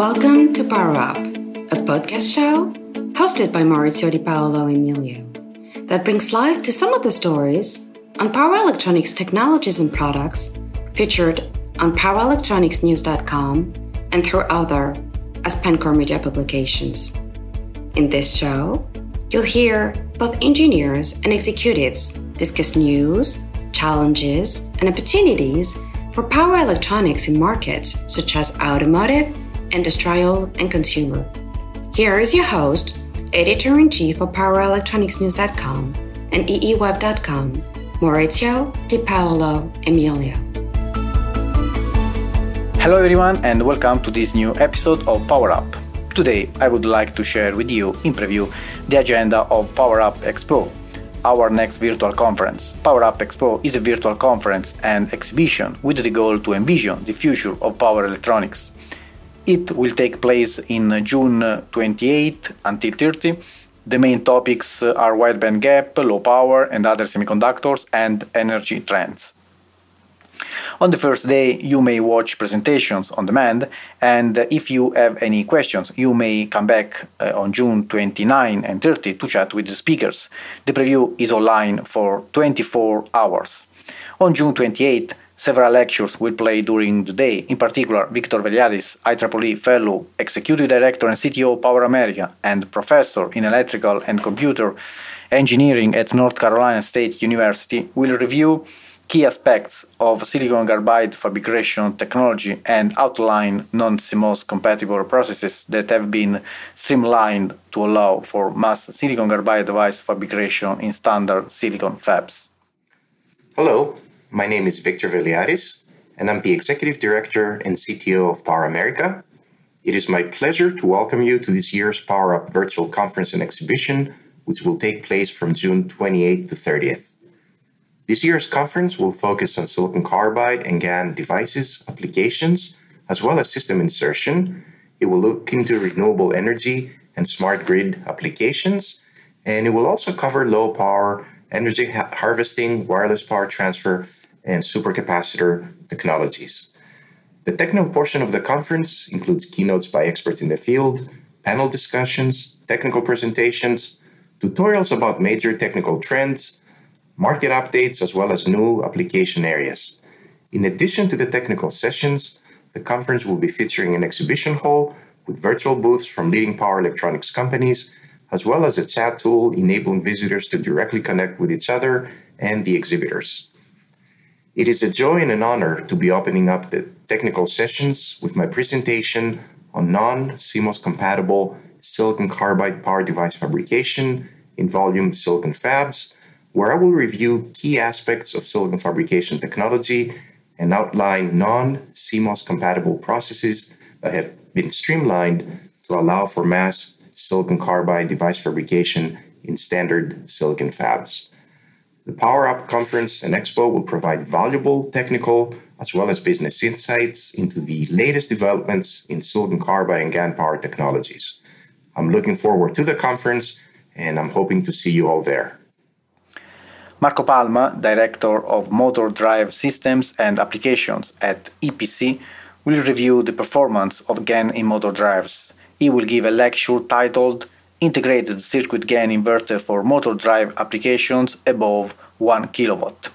Welcome to Power Up, a podcast show hosted by Maurizio Di Paolo Emilio that brings life to some of the stories on power electronics technologies and products featured on powerelectronicsnews.com and through other AspenCore Media publications. In this show, you'll hear both engineers and executives discuss news, challenges, and opportunities for power electronics in markets such as automotive, industrial, and consumer. Here is your host, editor in chief of PowerElectronicsNews.com and EEWeb.com, Maurizio Di Paolo Emilio. Hello, everyone, and welcome to this new episode of Power Up. Today, I would like to share with you in preview the agenda of Power Up Expo, our next virtual conference. Power Up Expo is a virtual conference and exhibition with the goal to envision the future of power electronics. It will take place in uh, June uh, 28 until 30. The main topics uh, are wideband gap, low power and other semiconductors, and energy trends. On the first day, you may watch presentations on demand, and if you have any questions, you may come back uh, on June 29 and 30 to chat with the speakers. The preview is online for 24 hours. On June 28, several lectures will play during the day, in particular, Victor Veliadis, IEEE Fellow, Executive Director and CTO of Power America, and Professor in Electrical and Computer Engineering at North Carolina State University, will review key aspects of silicon carbide fabrication technology and outline non-CMOS compatible processes that have been streamlined to allow for mass silicon carbide device fabrication in standard silicon fabs. Hello, my name is Victor Veliadis, and I'm the Executive Director and CTO of Power America. It is my pleasure to welcome you to this year's Power Up virtual conference and exhibition, which will take place from June 28th to 30th. This year's conference will focus on silicon carbide and GaN devices, applications, as well as system insertion. It will look into renewable energy and smart grid applications, and it will also cover low power, energy ha- harvesting, wireless power transfer, and supercapacitor technologies. The technical portion of the conference includes keynotes by experts in the field, panel discussions, technical presentations, tutorials about major technical trends, market updates, as well as new application areas. In addition to the technical sessions, the conference will be featuring an exhibition hall with virtual booths from leading power electronics companies, as well as a chat tool enabling visitors to directly connect with each other and the exhibitors. It is a joy and an honor to be opening up the technical sessions with my presentation on non CMOS compatible silicon carbide power device fabrication in volume silicon fabs where I will review key aspects of silicon fabrication technology and outline non CMOS compatible processes that have been streamlined to allow for mass silicon carbide device fabrication in standard silicon fabs. The Power Up Conference and Expo will provide valuable technical as well as business insights into the latest developments in silicon carbide and GaN power technologies. I'm looking forward to the conference and I'm hoping to see you all there. Marco Palma, Director of Motor Drive Systems and Applications at EPC, will review the performance of GaN in motor drives. He will give a lecture titled Integrated Circuit GaN Inverter for Motor Drive Applications Above 1 kW.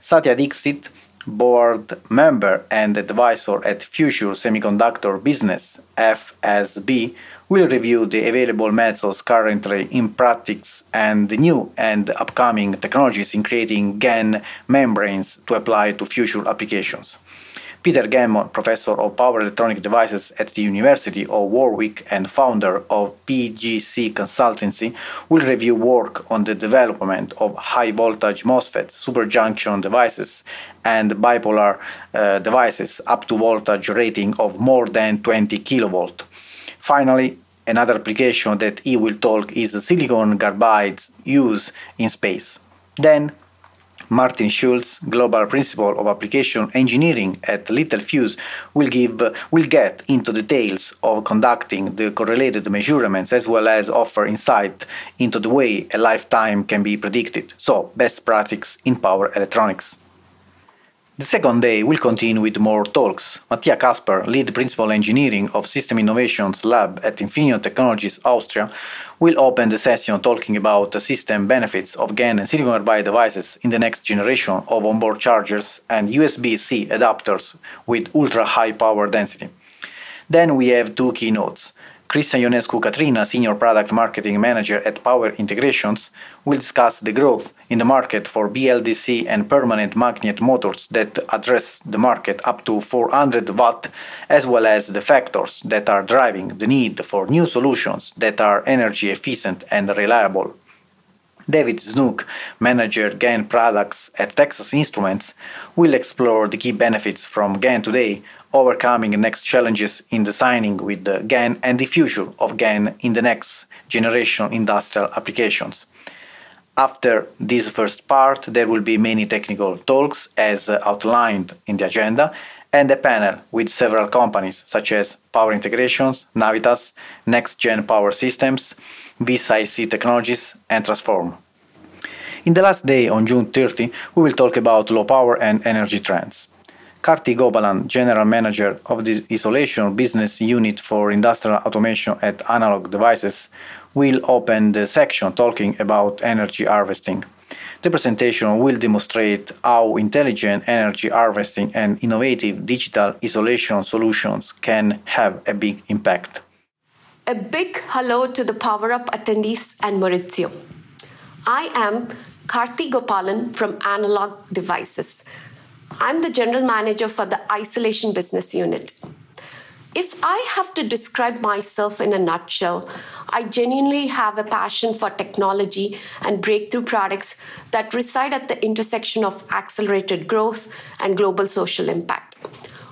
Satya Dixit, board member and advisor at Future Semiconductor Business, FSB, will review the available methods currently in practice and the new and upcoming technologies in creating GaN membranes to apply to future applications. Peter Gammon, professor of power electronic devices at the University of Warwick and founder of PGC Consultancy, will review work on the development of high voltage MOSFETs, superjunction devices, and bipolar uh, devices up to voltage rating of more than 20 kilovolt. Finally, another application that he will talk is silicon carbide's use in space. Then, Martin Schulz, Global Principal of Application Engineering at Littelfuse, will give will get into details of conducting the correlated measurements as well as offer insight into the way a lifetime can be predicted. So, best practice in power electronics. The second day will continue with more talks. Mattia Kasper, lead principal engineering of System Innovations Lab at Infineon Technologies Austria, will open the session talking about the system benefits of GaN and silicon carbide devices in the next generation of onboard chargers and USB-C adapters with ultra high power density. Then we have two keynotes. Cristian Ionescu-Catrina, Senior Product Marketing Manager at Power Integrations, will discuss the growth in the market for BLDC and permanent magnet motors that address the market up to 400 watt, as well as the factors that are driving the need for new solutions that are energy efficient and reliable. David Snook, manager GaN products at Texas Instruments, will explore the key benefits from GaN today, overcoming next challenges in designing with the GaN and the future of GaN in the next generation industrial applications. After this first part, there will be many technical talks as uh, outlined in the agenda and a panel with several companies such as Power Integrations, Navitas, Next Gen Power Systems, VisIC Technologies, and Transphorm. In the last day on June 30, we will talk about low power and energy trends. Karthi Gopalan, General Manager of the Isolation Business Unit for Industrial Automation at Analog Devices, will open the section talking about energy harvesting. The presentation will demonstrate how intelligent energy harvesting and innovative digital isolation solutions can have a big impact. A big hello to the Power Up attendees and Maurizio. I am Karthi Gopalan from Analog Devices. I'm the general manager for the isolation business unit. If I have to describe myself in a nutshell, I genuinely have a passion for technology and breakthrough products that reside at the intersection of accelerated growth and global social impact.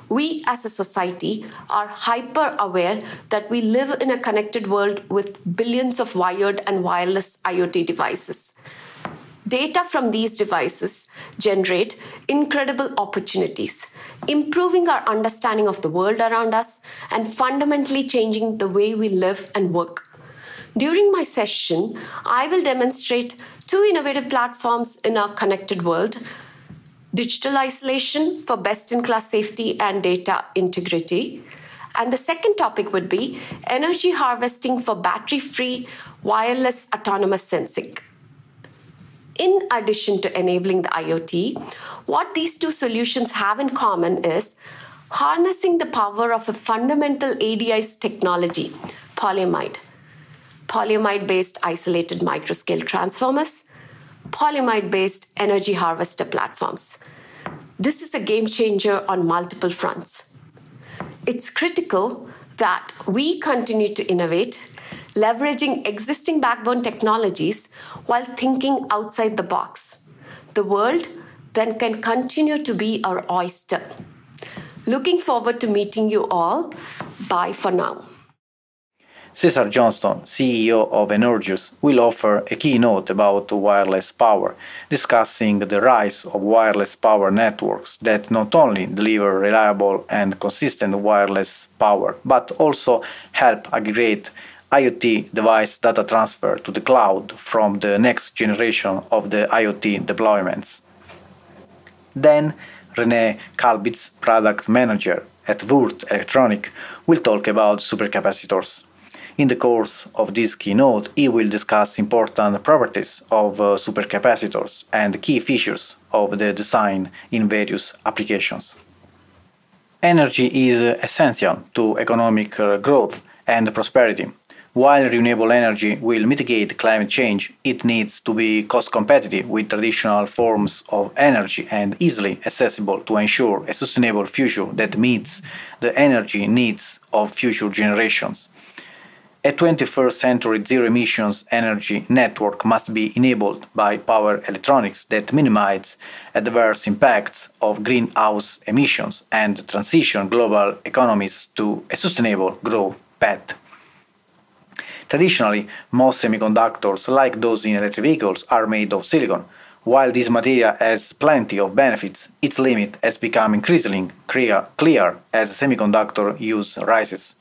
We as a society are hyper aware that we live in a connected world with billions of wired and wireless IoT devices. Data from these devices generate incredible opportunities, improving our understanding of the world around us and fundamentally changing the way we live and work. During my session, I will demonstrate two innovative platforms in our connected world digital isolation for best in class safety and data integrity. And the second topic would be energy harvesting for battery free wireless autonomous sensing. In addition to enabling the IoT, what these two solutions have in common is harnessing the power of a fundamental ADI's technology, polyimide. Polyimide based isolated microscale transformers, polyimide based energy harvester platforms. This is a game changer on multiple fronts. It's critical that we continue to innovate leveraging existing backbone technologies while thinking outside the box. The world then can continue to be our oyster. Looking forward to meeting you all. Bye for now. Cesar Johnston, CEO of Energous, will offer a keynote about wireless power, discussing the rise of wireless power networks that not only deliver reliable and consistent wireless power, but also help aggregate IoT device data transfer to the cloud from the next generation of the IoT deployments. Then René Kalbitz, product manager at Würth Elektronik, will talk about supercapacitors. In the course of this keynote, he will discuss important properties of uh, supercapacitors and key features of the design in various applications. Energy is essential to economic uh, growth and prosperity. While renewable energy will mitigate climate change, it needs to be cost competitive with traditional forms of energy and easily accessible to ensure a sustainable future that meets the energy needs of future generations. A 21st century zero emissions energy network must be enabled by power electronics that minimize adverse impacts of greenhouse emissions and transition global economies to a sustainable growth path. Traditionally, most semiconductors, like those in electric vehicles, are made of silicon. While this material has plenty of benefits, its limit has become increasingly clear, clear as semiconductor use rises.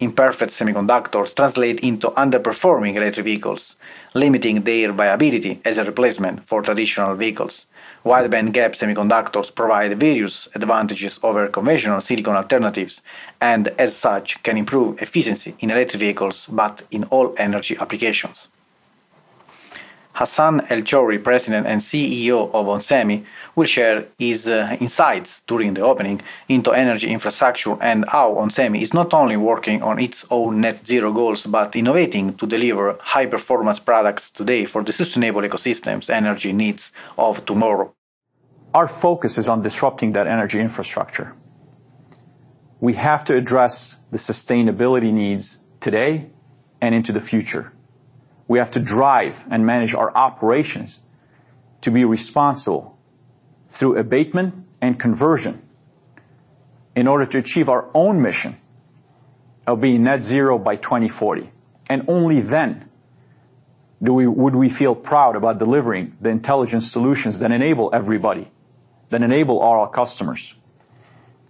Imperfect semiconductors translate into underperforming electric vehicles, limiting their viability as a replacement for traditional vehicles. Wide gap semiconductors provide various advantages over conventional silicon alternatives and, as such, can improve efficiency in electric vehicles but in all energy applications. Hassane El-Khoury, President and CEO of onsemi, will share his uh, insights during the opening into energy infrastructure and how onsemi is not only working on its own net zero goals but innovating to deliver high performance products today for the sustainable ecosystems energy needs of tomorrow. Our focus is on disrupting that energy infrastructure. We have to address the sustainability needs today and into the future we have to drive and manage our operations to be responsible through abatement and conversion in order to achieve our own mission of being net zero by 2040. And only then do we, would we feel proud about delivering the intelligent solutions that enable everybody, that enable all our customers,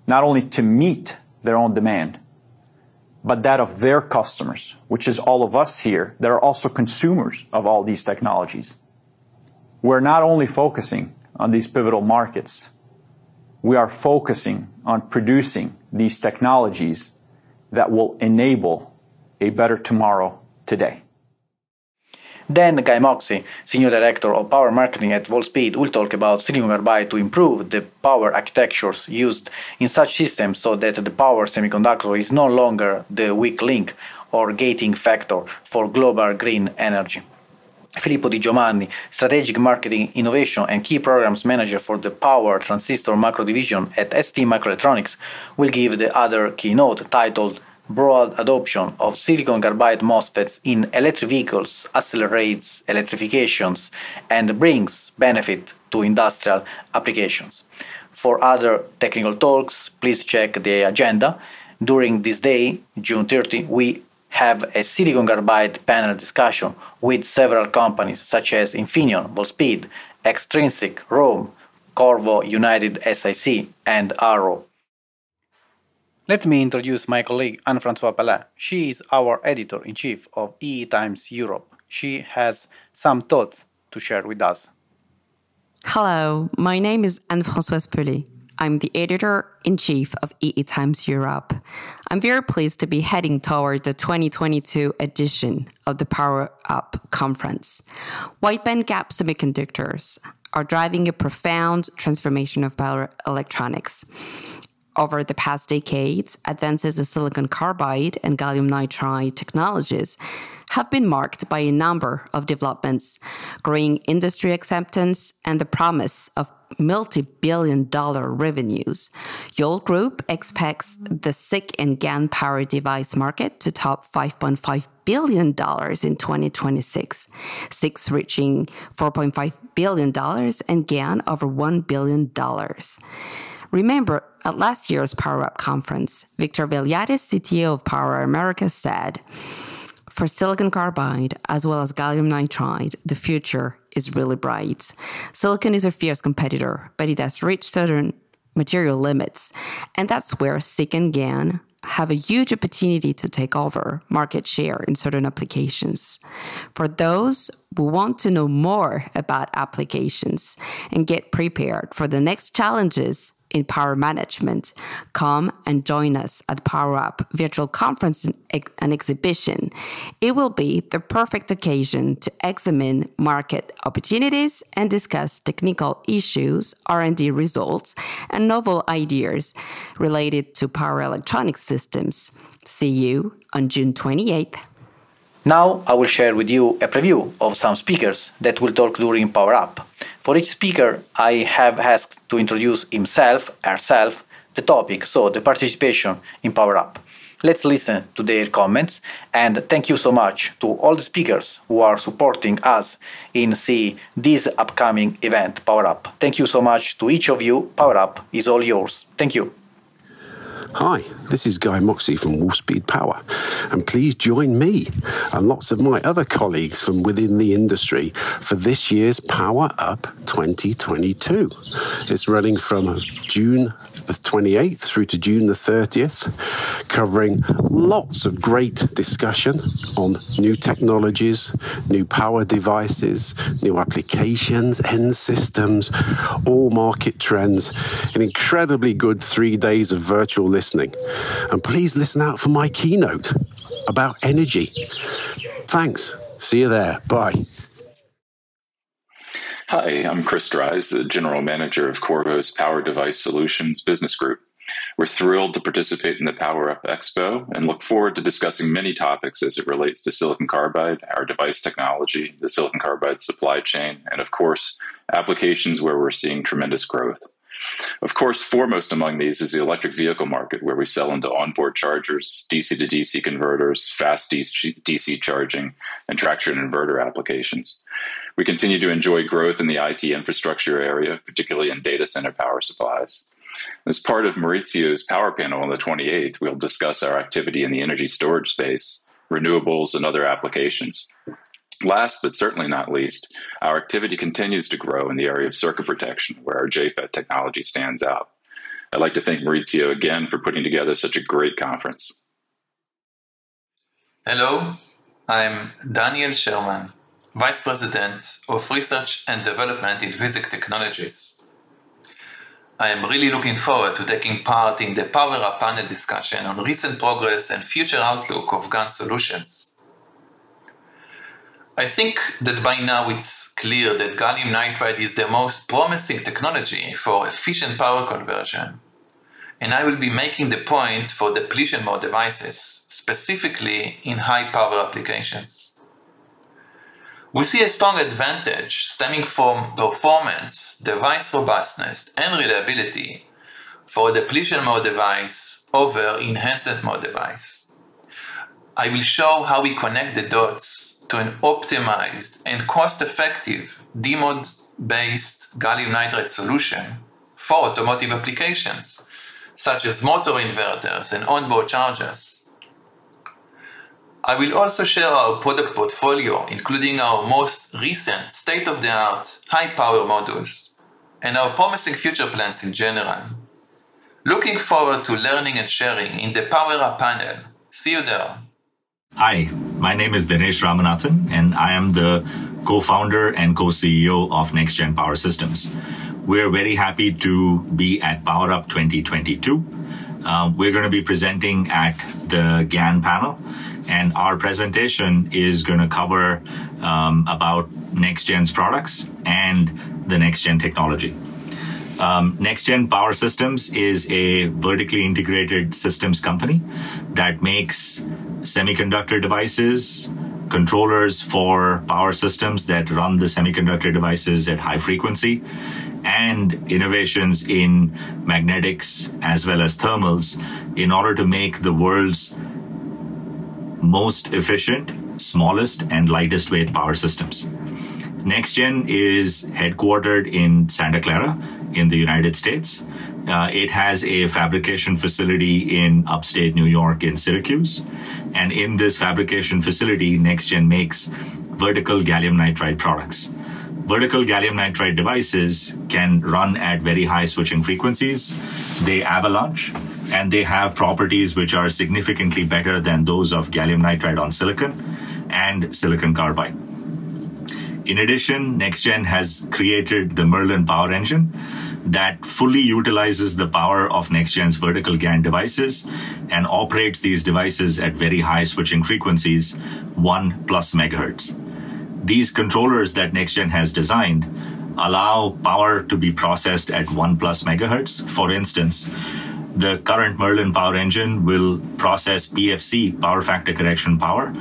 not only to meet their own demand, but that of their customers, which is all of us here that are also consumers of all these technologies. We're not only focusing on these pivotal markets, we are focusing on producing these technologies that will enable a better tomorrow today. Then Guy Moxey, Senior Director of Power Marketing at Wolfspeed, will talk about silicon carbide to improve the power architectures used in such systems so that the power semiconductor is no longer the weak link or gating factor for global green energy. Filippo Di Giovanni, Strategic Marketing Innovation and Key Programs Manager for the Power Transistor Macro Division at ST Microelectronics, will give the other keynote titled broad adoption of silicon carbide MOSFETs in electric vehicles accelerates electrifications and brings benefit to industrial applications. For other technical talks, please check the agenda. During this day, June 30, we have a silicon carbide panel discussion with several companies such as Infineon, Wolfspeed, Extrinsic, Rohm, Qorvo, United SiC, and Arrow. Let me introduce my colleague Anne-Françoise Pelé. She is our editor-in-chief of EE Times Europe. She has some thoughts to share with us. Hello, my name is Anne-Françoise Pelé. I'm the editor in chief of EE Times Europe. I'm very pleased to be heading toward the 2022 edition of the Power Up conference. Wideband gap semiconductors are driving a profound transformation of power electronics over the past decades, advances in silicon carbide and gallium nitride technologies have been marked by a number of developments, growing industry acceptance, and the promise of multi billion dollar revenues. Yole Group expects the SiC and GaN power device market to top $5.5 billion in 2026, SiC reaching $4.5 billion and GaN over $1 billion. Remember, at last year's PowerUp conference, Victor Veliadis, CTO of Power America, said, for silicon carbide as well as gallium nitride, the future is really bright. Silicon is a fierce competitor, but it has reached certain material limits. And that's where SiC and GaN have a huge opportunity to take over market share in certain applications. For those who want to know more about applications and get prepared for the next challenges in power management, come and join us at Power Up virtual conference and exhibition. It will be the perfect occasion to examine market opportunities and discuss technical issues, R&D results, and novel ideas related to power electronic systems. See you on June 28th. Now I will share with you a preview of some speakers that will talk during Power Up. For each speaker, I have asked to introduce himself, herself, the topic, so the participation in Power Up. Let's listen to their comments and thank you so much to all the speakers who are supporting us in see this upcoming event Power Up. Thank you so much to each of you. Power Up is all yours. Thank you. Hi, this is Guy Moxey from Wolfspeed Power, and please join me and lots of my other colleagues from within the industry for this year's Power Up 2022. It's running from June the 28th through to June the 30th. covering lots of great discussion on new technologies, new power devices, new applications, end systems, all market trends. An incredibly good three days of virtual listening. And please listen out for my keynote about energy. Thanks. See you there. Bye. Hi, I'm Chris Dries, the General Manager of Qorvo's Power Device Solutions Business Group. We're thrilled to participate in the Power Up Expo and look forward to discussing many topics as it relates to silicon carbide, our device technology, the silicon carbide supply chain, and of course, applications where we're seeing tremendous growth. Of course, foremost among these is the electric vehicle market, where we sell into onboard chargers, DC to DC converters, fast DC charging, and traction inverter applications. We continue to enjoy growth in the IT infrastructure area, particularly in data center power supplies. As part of Maurizio's power panel on the 28th, we'll discuss our activity in the energy storage space, renewables, and other applications. Last but certainly not least, our activity continues to grow in the area of circuit protection, where our JFET technology stands out. I'd like to thank Maurizio again for putting together such a great conference. Hello, I'm Daniel Sherman, Vice President of Research and Development in VisIC Technologies. I am really looking forward to taking part in the Power Up panel discussion on recent progress and future outlook of GaN solutions. I think that by now it's clear that gallium nitride is the most promising technology for efficient power conversion. And I will be making the point for depletion mode devices, specifically in high power applications. We see a strong advantage stemming from performance, device robustness, and reliability for a depletion mode device over enhancement mode device. I will show how we connect the dots to an optimized and cost-effective D-mode based gallium nitride solution for automotive applications, such as motor inverters and onboard chargers. I will also share our product portfolio, including our most recent state-of-the-art high-power modules and our promising future plans in general. Looking forward to learning and sharing in the Power Up panel. See you there. Hi, my name is Dinesh Ramanathan, and I am the co founder and co CEO of NextGen Power Systems. We're very happy to be at Power Up 2022. Uh, we're going to be presenting at the GaN panel, and our presentation is going to cover um, about NextGen's products and the next gen technology. Um, NextGen Power Systems is a vertically integrated systems company that makes semiconductor devices, controllers for power systems that run the semiconductor devices at high frequency, and innovations in magnetics as well as thermals in order to make the world's most efficient, smallest, and lightest weight power systems. NextGen is headquartered in Santa Clara in the United States. Uh, it has a fabrication facility in upstate New York in Syracuse. And in this fabrication facility, NextGen makes vertical gallium nitride products. Vertical gallium nitride devices can run at very high switching frequencies. They avalanche and they have properties which are significantly better than those of gallium nitride on silicon and silicon carbide. In addition, NextGen has created the Merlin Power Engine, that fully utilizes the power of NextGen's vertical GaN devices and operates these devices at very high switching frequencies, 1 plus megahertz. These controllers that NextGen has designed allow power to be processed at 1 plus megahertz. For instance, the current Merlin power engine will process PFC, power factor correction power,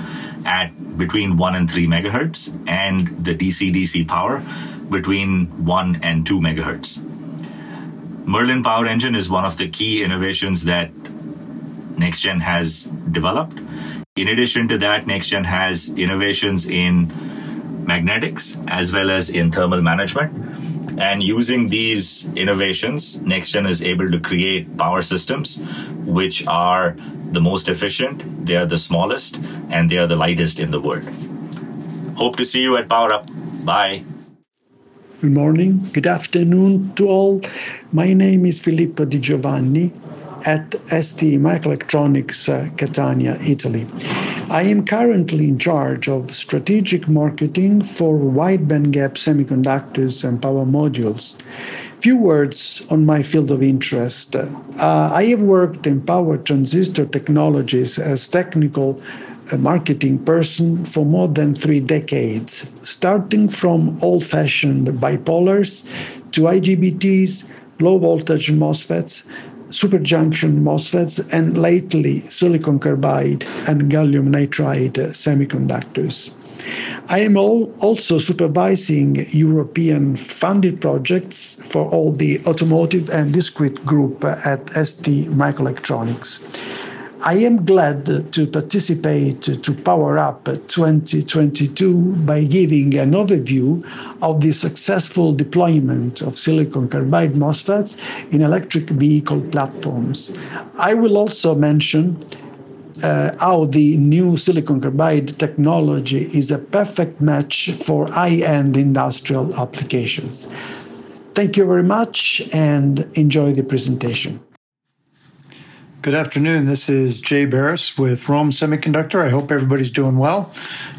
at between 1 and 3 megahertz, and the DC DC power between 1 and 2 megahertz. Merlin Power Engine is one of the key innovations that NextGen has developed. In addition to that, NextGen has innovations in magnetics as well as in thermal management. And using these innovations, NextGen is able to create power systems which are the most efficient, they are the smallest, and they are the lightest in the world. Hope to see you at Power Up. Bye. Good morning, good afternoon to all. My name is Filippo Di Giovanni. At ST Microelectronics uh, Catania, Italy. I am currently in charge of strategic marketing for wide bandgap semiconductors and power modules. Few words on my field of interest. Uh, I have worked in power transistor technologies as technical a marketing person for more than three decades, starting from old fashioned bipolars to IGBTs, low voltage MOSFETs, superjunction MOSFETs, and lately silicon carbide and gallium nitride semiconductors. I am also supervising European funded projects for all the automotive and discrete group at ST Microelectronics. I am glad to participate to Power Up 2022 by giving an overview of the successful deployment of silicon carbide MOSFETs in electric vehicle platforms. I will also mention uh, how the new silicon carbide technology is a perfect match for high-end industrial applications. Thank you very much and enjoy the presentation. Good afternoon. This is Jay Barris with Rohm Semiconductor. I hope everybody's doing well.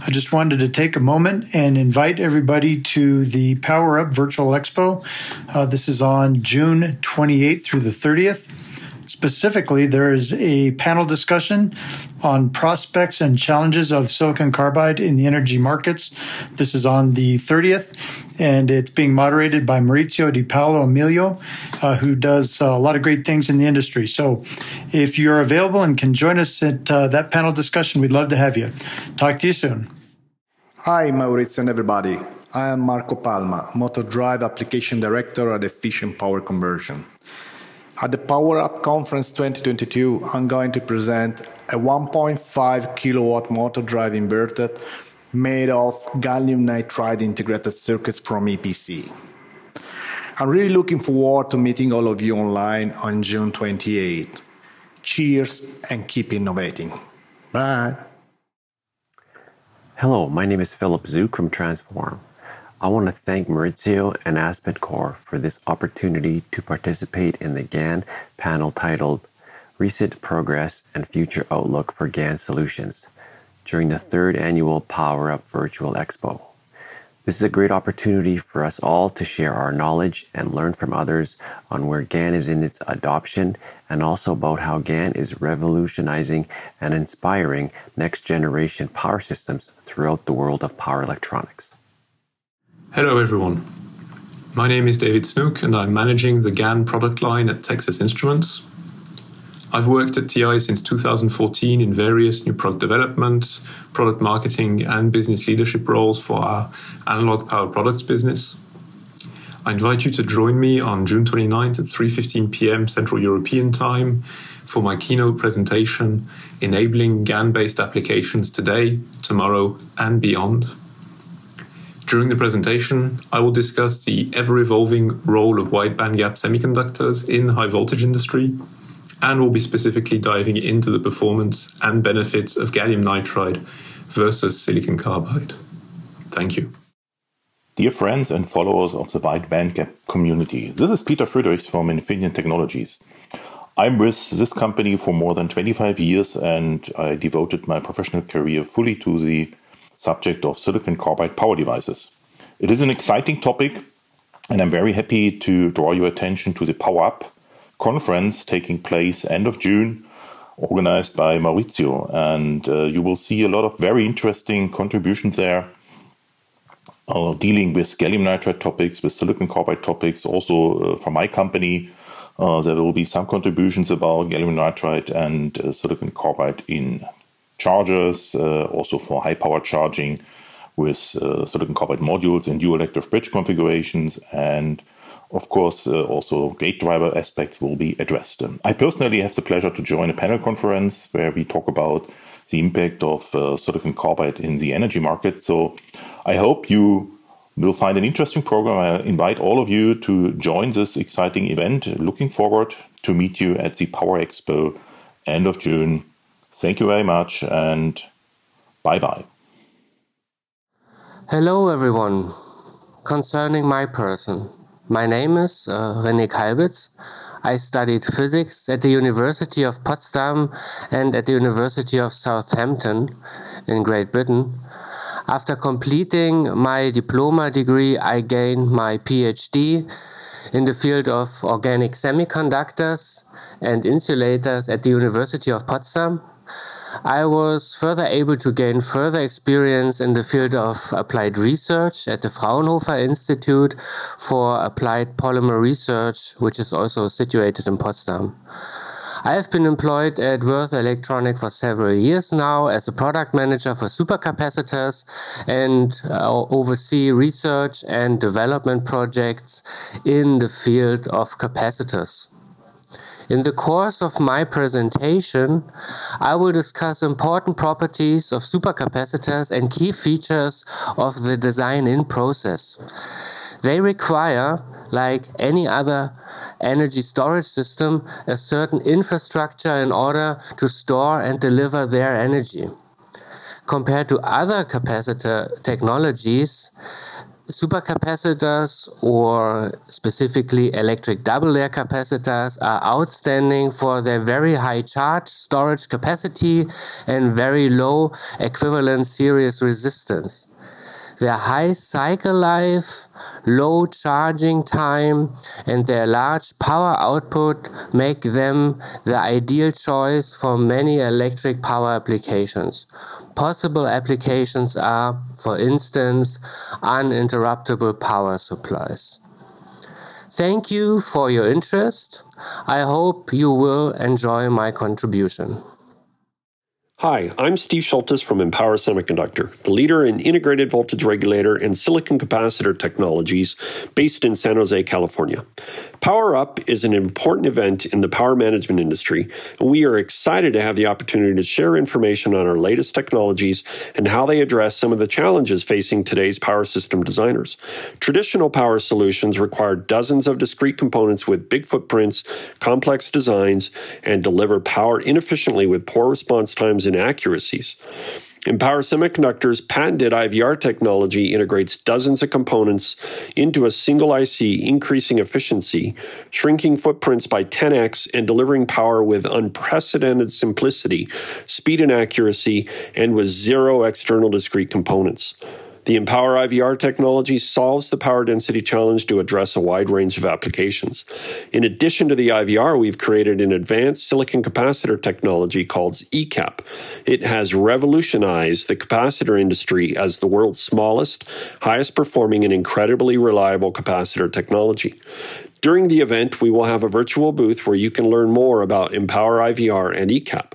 I just wanted to take a moment and invite everybody to the Power Up Virtual Expo. Uh, this is on June 28th through the 30th. Specifically, there is a panel discussion on prospects and challenges of silicon carbide in the energy markets. This is on the 30th and it's being moderated by Maurizio Di Paolo Emilio, uh, who does uh, a lot of great things in the industry. So, if you're available and can join us at uh, that panel discussion, we'd love to have you. Talk to you soon. Hi, Maurizio and everybody. I am Marco Palma, Motor Drive Application Director at Efficient Power Conversion. At the Power Up Conference 2022, I'm going to present a 1.5 kilowatt motor drive inverter made of gallium nitride integrated circuits from EPC. I'm really looking forward to meeting all of you online on June 28. Cheers and keep innovating. Bye. Hello, my name is Philip Zuk from Transphorm. I want to thank Maurizio and AspenCore for this opportunity to participate in the GaN panel titled Recent Progress and Future Outlook for GaN Solutions during the third annual Power Up Virtual Expo. This is a great opportunity for us all to share our knowledge and learn from others on where GAN is in its adoption and also about how GAN is revolutionizing and inspiring next generation power systems throughout the world of power electronics. Hello, everyone. My name is David Snook, and I'm managing the GAN product line at Texas Instruments. I've worked at TI since 2014 in various new product development, product marketing, and business leadership roles for our analog power products business. I invite you to join me on June 29th at 3:15 p.m. Central European Time for my keynote presentation enabling GAN-based applications today, tomorrow, and beyond. During the presentation, I will discuss the ever-evolving role of wide bandgap semiconductors in the high voltage industry and we'll be specifically diving into the performance and benefits of gallium nitride versus silicon carbide. Thank you. Dear friends and followers of the wide bandgap community, this is Peter Friedrichs from Infineon Technologies. I'm with this company for more than 25 years and I devoted my professional career fully to the subject of silicon carbide power devices. It is an exciting topic and I'm very happy to draw your attention to the Power Up conference taking place end of June, organized by Maurizio. And uh, you will see a lot of very interesting contributions there, uh, dealing with gallium nitride topics, with silicon carbide topics. Also, uh, from my company, uh, there will be some contributions about gallium nitride and uh, silicon carbide in chargers, uh, also for high power charging with silicon carbide modules and dual electric bridge configurations and of course, uh, also gate driver aspects will be addressed. Um, I personally have the pleasure to join a panel conference where we talk about the impact of uh, silicon carbide in the energy market. So I hope you will find an interesting program. I invite all of you to join this exciting event. Looking forward to meet you at the Power Expo end of June. Thank you very much and bye bye. Hello, everyone. Concerning my person, my name is uh, René Kalbitz. I studied physics at the University of Potsdam and at the University of Southampton in Great Britain. After completing my diploma degree, I gained my PhD in the field of organic semiconductors and insulators at the University of Potsdam. I was further able to gain further experience in the field of applied research at the Fraunhofer Institute for Applied Polymer Research, which is also situated in Potsdam. I have been employed at Würth Elektronik for several years now as a product manager for supercapacitors and uh, oversee research and development projects in the field of capacitors. In the course of my presentation, I will discuss important properties of supercapacitors and key features of the design-in process. They require, like any other energy storage system a certain infrastructure in order to store and deliver their energy. Compared to other capacitor technologies, supercapacitors or specifically electric double layer capacitors are outstanding for their very high charge storage capacity and very low equivalent series resistance. Their high cycle life, low charging time, and their large power output make them the ideal choice for many electric power applications. Possible applications are, for instance, uninterruptible power supplies. Thank you for your interest. I hope you will enjoy my contribution. Hi, I'm Steve Shultis from Empower Semiconductor, the leader in integrated voltage regulator and silicon capacitor technologies based in San Jose, California. Power Up is an important event in the power management industry, and we are excited to have the opportunity to share information on our latest technologies and how they address some of the challenges facing today's power system designers. Traditional power solutions require dozens of discrete components with big footprints, complex designs, and deliver power inefficiently with poor response times inaccuracies. Empower Semiconductor's patented IVR technology integrates dozens of components into a single IC, increasing efficiency, shrinking footprints by 10x, and delivering power with unprecedented simplicity, speed, and accuracy, and with zero external discrete components. The Empower IVR technology solves the power density challenge to address a wide range of applications. In addition to the IVR, we've created an advanced silicon capacitor technology called ECAP. It has revolutionized the capacitor industry as the world's smallest, highest performing, and incredibly reliable capacitor technology. During the event, we will have a virtual booth where you can learn more about Empower IVR and ECAP.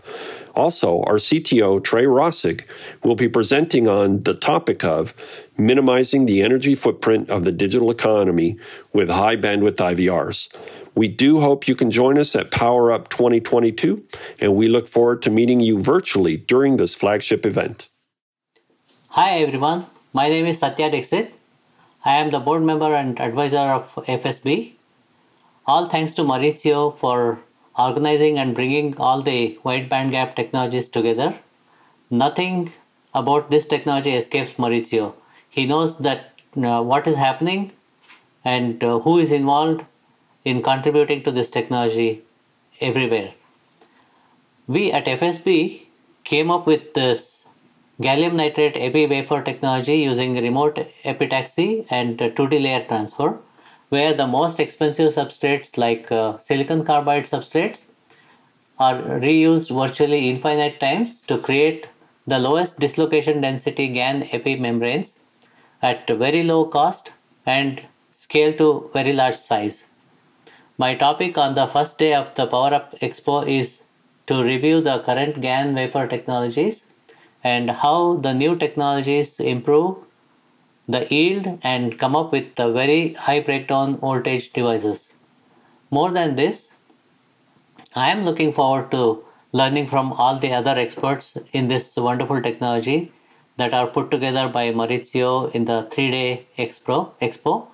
Also, our CTO, Trey Roessig, will be presenting on the topic of minimizing the energy footprint of the digital economy with high bandwidth IVRs. We do hope you can join us at Power Up 2022, and we look forward to meeting you virtually during this flagship event. Hi everyone, my name is Satya Dixit. I am the board member and advisor of FSB. All thanks to Maurizio for organizing and bringing all the wide bandgap technologies together. Nothing about this technology escapes Maurizio. He knows that uh, what is happening and uh, who is involved in contributing to this technology everywhere. We at FSB came up with this gallium nitride epi wafer technology using remote epitaxy and 2D layer transfer where the most expensive substrates like uh, silicon carbide substrates are reused virtually infinite times to create the lowest dislocation density GaN epi membranes at very low cost and scale to very large size. My topic on the first day of the Power Up Expo is to review the current GaN wafer technologies and how the new technologies improve the yield and come up with a very high breakdown voltage devices. More than this, I am looking forward to learning from all the other experts in this wonderful technology that are put together by Maurizio in the three-day expo. expo.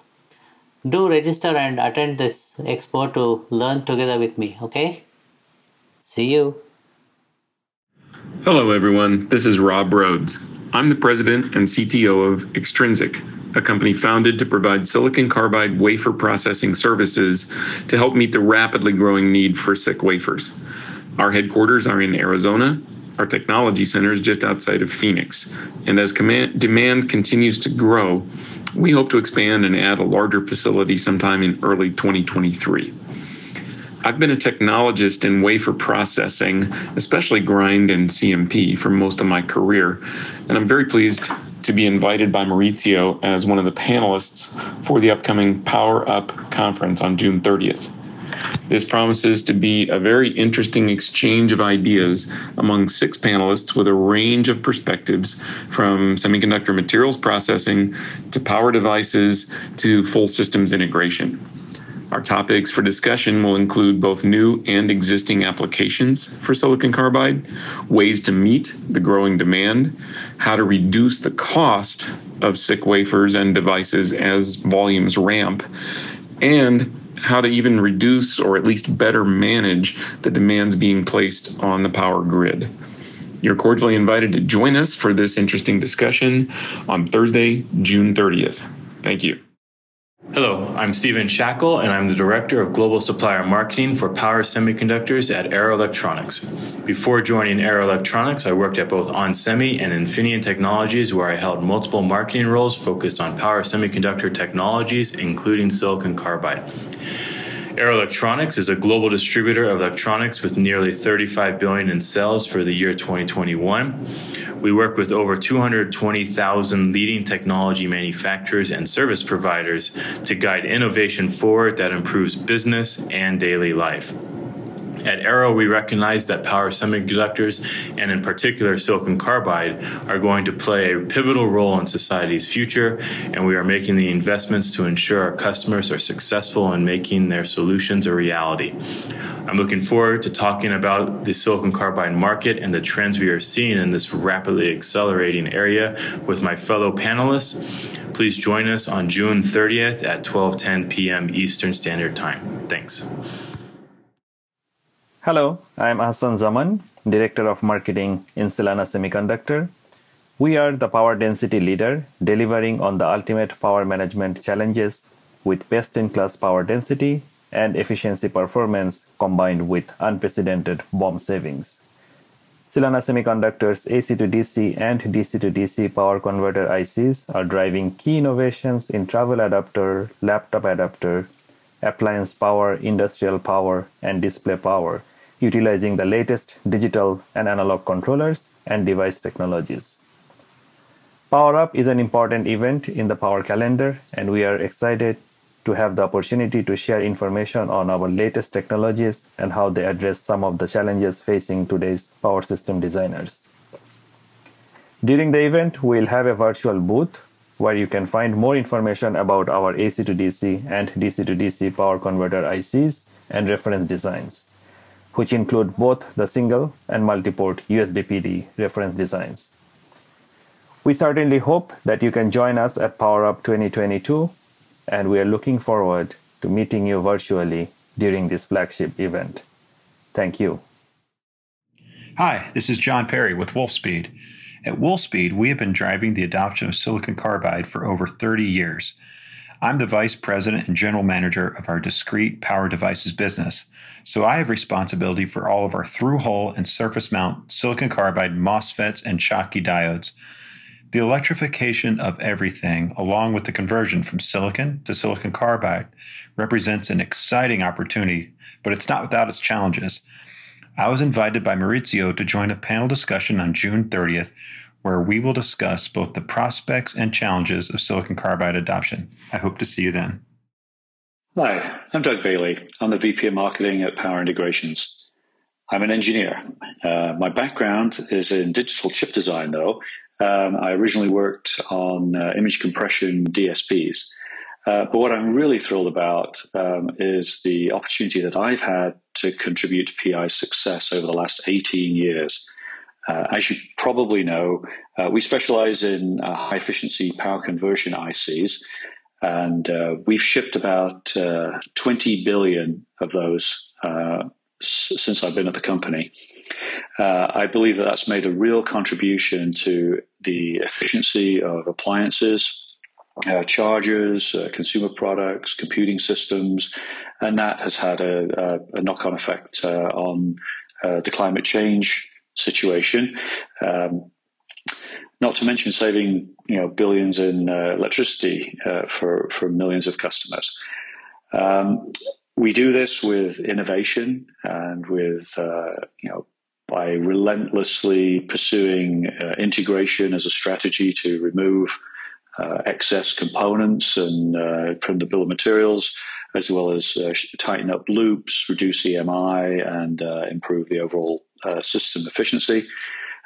Do register and attend this expo to learn together with me, okay? See you. Hello, everyone. This is Rob Rhodes. I'm the president and CTO of Extrinsic, a company founded to provide silicon carbide wafer processing services to help meet the rapidly growing need for SiC wafers. Our headquarters are in Arizona. Our technology center is just outside of Phoenix. And as command, demand continues to grow, we hope to expand and add a larger facility sometime in early 2023. I've been a technologist in wafer processing, especially grind and CMP, for most of my career, and I'm very pleased to be invited by Maurizio as one of the panelists for the upcoming Power Up conference on June 30th. This promises to be a very interesting exchange of ideas among six panelists with a range of perspectives from semiconductor materials processing to power devices to full systems integration. Our topics for discussion will include both new and existing applications for silicon carbide, ways to meet the growing demand, how to reduce the cost of SiC wafers and devices as volumes ramp, and how to even reduce or at least better manage the demands being placed on the power grid. You're cordially invited to join us for this interesting discussion on Thursday, June 30th. Thank you. Hello, I'm Stephen Shackle, and I'm the Director of Global Supplier Marketing for Power Semiconductors at Arrow Electronics. Before joining Arrow Electronics, I worked at both onsemi and Infineon Technologies, where I held multiple marketing roles focused on power semiconductor technologies, including silicon carbide. Arrow Electronics is a global distributor of electronics with nearly 35 billion in sales for the year 2021. We work with over 220,000 leading technology manufacturers and service providers to guide innovation forward that improves business and daily life. At Arrow, we recognize that power semiconductors, and in particular silicon carbide, are going to play a pivotal role in society's future, and we are making the investments to ensure our customers are successful in making their solutions a reality. I'm looking forward to talking about the silicon carbide market and the trends we are seeing in this rapidly accelerating area with my fellow panelists. Please join us on June 30th at 12:10 p.m. Eastern Standard Time. Thanks. Hello, I'm Hassan Zaman, Director of Marketing in Silanna Semiconductor. We are the power density leader, delivering on the ultimate power management challenges with best in class power density and efficiency performance combined with unprecedented BOM savings. Silanna Semiconductor's AC to DC and DC to DC power converter ICs are driving key innovations in travel adapter, laptop adapter, appliance power, industrial power, and display power utilizing the latest digital and analog controllers and device technologies. Power Up is an important event in the Power calendar, and we are excited to have the opportunity to share information on our latest technologies and how they address some of the challenges facing today's power system designers. During the event, we'll have a virtual booth where you can find more information about our AC to DC and DC to DC power converter ICs and reference designs which include both the single and multi-port USB PD reference designs. We certainly hope that you can join us at PowerUp 2022, and we are looking forward to meeting you virtually during this flagship event. Thank you. Hi, this is John Perry with Wolfspeed. At Wolfspeed, we have been driving the adoption of silicon carbide for over 30 years. I'm the vice president and general manager of our discrete power devices business, so I have responsibility for all of our through hole and surface mount silicon carbide MOSFETs and Schottky diodes. The electrification of everything, along with the conversion from silicon to silicon carbide, represents an exciting opportunity, but it's not without its challenges. I was invited by Maurizio to join a panel discussion on June 30th where we will discuss both the prospects and challenges of silicon carbide adoption. I hope to see you then. Hi, I'm Doug Bailey. I'm the VP of Marketing at Power Integrations. I'm an engineer. Uh, my background is in digital chip design, though. Um, I originally worked on uh, image compression DSPs. Uh, but what I'm really thrilled about um, is the opportunity that I've had to contribute to PI's success over the last 18 years. Uh, as you probably know, uh, we specialize in uh, high efficiency power conversion ICs, and uh, we've shipped about uh, 20 billion of those uh, s- since I've been at the company. I believe that that's made a real contribution to the efficiency of appliances, uh, chargers, uh, consumer products, computing systems, and that has had a, a, a knock-on effect uh, on uh, the climate change situation. Um, not to mention saving you know billions in uh, electricity uh, for for millions of customers. Um, we do this with innovation and with you know by relentlessly pursuing integration as a strategy to remove uh, excess components and uh, from the bill of materials, as well as uh, tighten up loops, reduce EMI, and uh, improve the overall uh, system efficiency.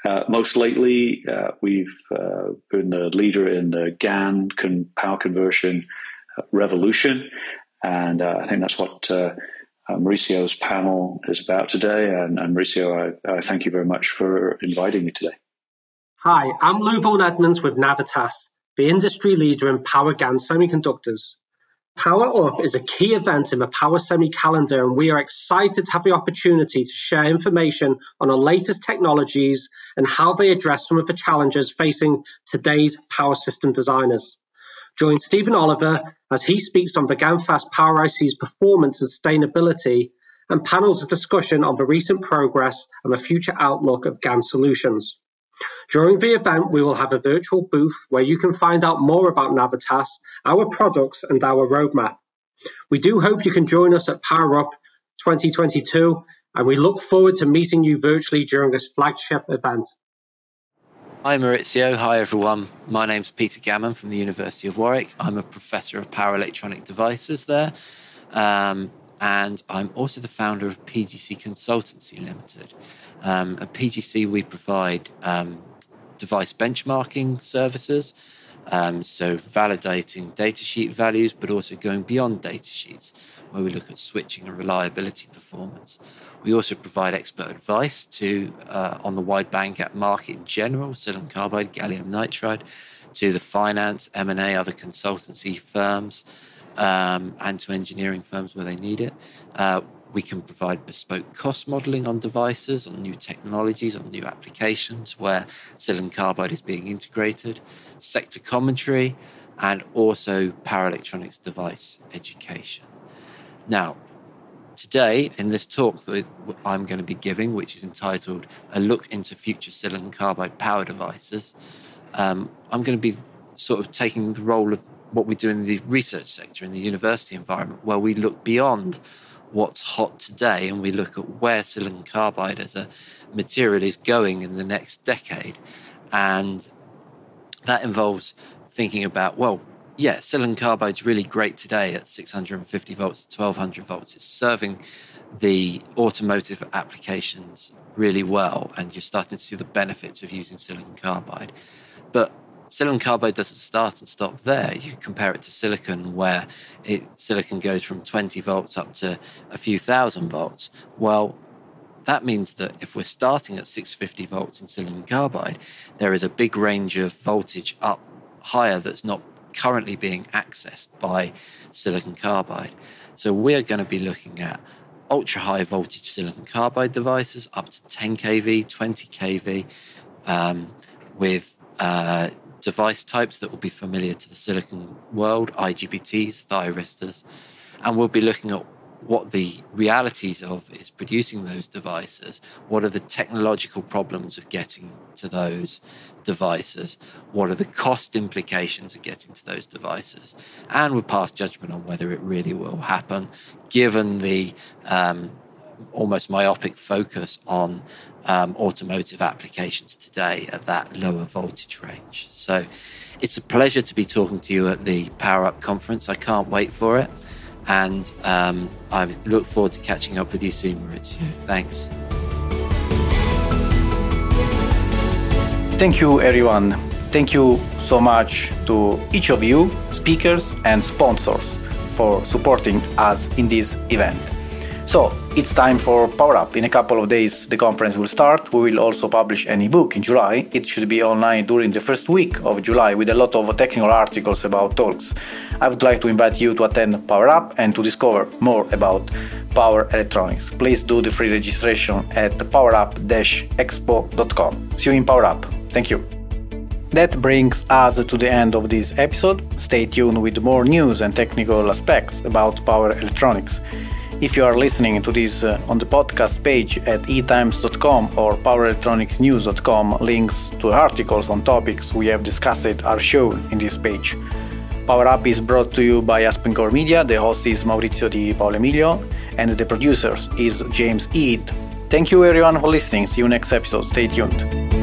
Uh, most lately, uh, we've uh, been the leader in the GaN con- power conversion uh, revolution, and I think that's what. Maurizio's panel is about today. And, and Maurizio, I, I, thank you very much for inviting me today. Hi, I'm Llew Vaughan-Edmunds with Navitas the industry leader in power GaN semiconductors. Power Up is a key event in the Power Semi calendar, and we are excited to have the opportunity to share information on our latest technologies and how they address some of the challenges facing today's power system designers. Join Stephen Oliver as he speaks on the GaNFast Power IC's performance and sustainability and panels a discussion on the recent progress and the future outlook of GaN solutions. During the event, we will have a virtual booth where you can find out more about Navitas, our products, and our roadmap. We do hope you can join us at Power Up 2022, and we look forward to meeting you virtually during this flagship event. Hi Maurizio, hi everyone. My name's Peter Gammon from the University of Warwick. I'm a professor of power electronic devices there. Um, and I'm also the founder of PGC Consultancy Limited. Um, at PGC, we provide um, device benchmarking services, um, so validating datasheet values, but also going beyond datasheets, where we look at switching and reliability performance. We also provide expert advice to uh, on the wide bandgap market in general, silicon carbide, gallium nitride, to the finance, M&A, other consultancy firms, um, and to engineering firms where they need it. Uh, we can provide bespoke cost modeling on devices, on new technologies, on new applications where silicon carbide is being integrated, sector commentary, and also power electronics device education. Now, today in this talk that I'm going to be giving, which is entitled A Look into Future Silicon Carbide Power Devices, um, I'm going to be sort of taking the role of what we do in the research sector, in the university environment, where we look beyond what's hot today and we look at where silicon carbide as a material is going in the next decade. And that involves thinking about, well, yeah, silicon carbide's really great today at 650 volts to 1200 volts. It's serving the automotive applications really well, and you're starting to see the benefits of using silicon carbide. But silicon carbide doesn't start and stop there. You compare it to silicon, where it, silicon goes from 20 volts up to a few thousand volts. Well, that means that if we're starting at 650 volts in silicon carbide, there is a big range of voltage up higher that's not currently being accessed by silicon carbide. So we're going to be looking at ultra high voltage silicon carbide devices up to 10 kV, 20 kV, um, with uh, device types that will be familiar to the silicon world, IGBTs, thyristors, and we'll be looking at what the realities of is producing those devices. What are the technological problems of getting to those devices? What are the cost implications of getting to those devices? And we'll pass judgment on whether it really will happen, given the um, almost myopic focus on um, automotive applications today at that lower voltage range. So it's a pleasure to be talking to you at the Power Up conference. I can't wait for it. And um, I look forward to catching up with you soon, Maurizio. Thanks. Thank you, everyone. Thank you so much to each of you, speakers and sponsors, for supporting us in this event. So it's time for Power Up. In a couple of days, the conference will start. We will also publish an ebook in July. It should be online during the first week of July with a lot of technical articles about talks. I would like to invite you to attend Power Up and to discover more about power electronics. Please do the free registration at powerup-expo.com. See you in Power Up. Thank you. That brings us to the end of this episode. Stay tuned with more news and technical aspects about power electronics. If you are listening to this uh, on the podcast page at eetimes.com or powerelectronicsnews.com, links to articles on topics we have discussed are shown in this page. Power Up is brought to you by AspenCore Media. The host is Maurizio Di Paolo Emilio, and the producer is James Ead. Thank you everyone for listening. See you next episode. Stay tuned.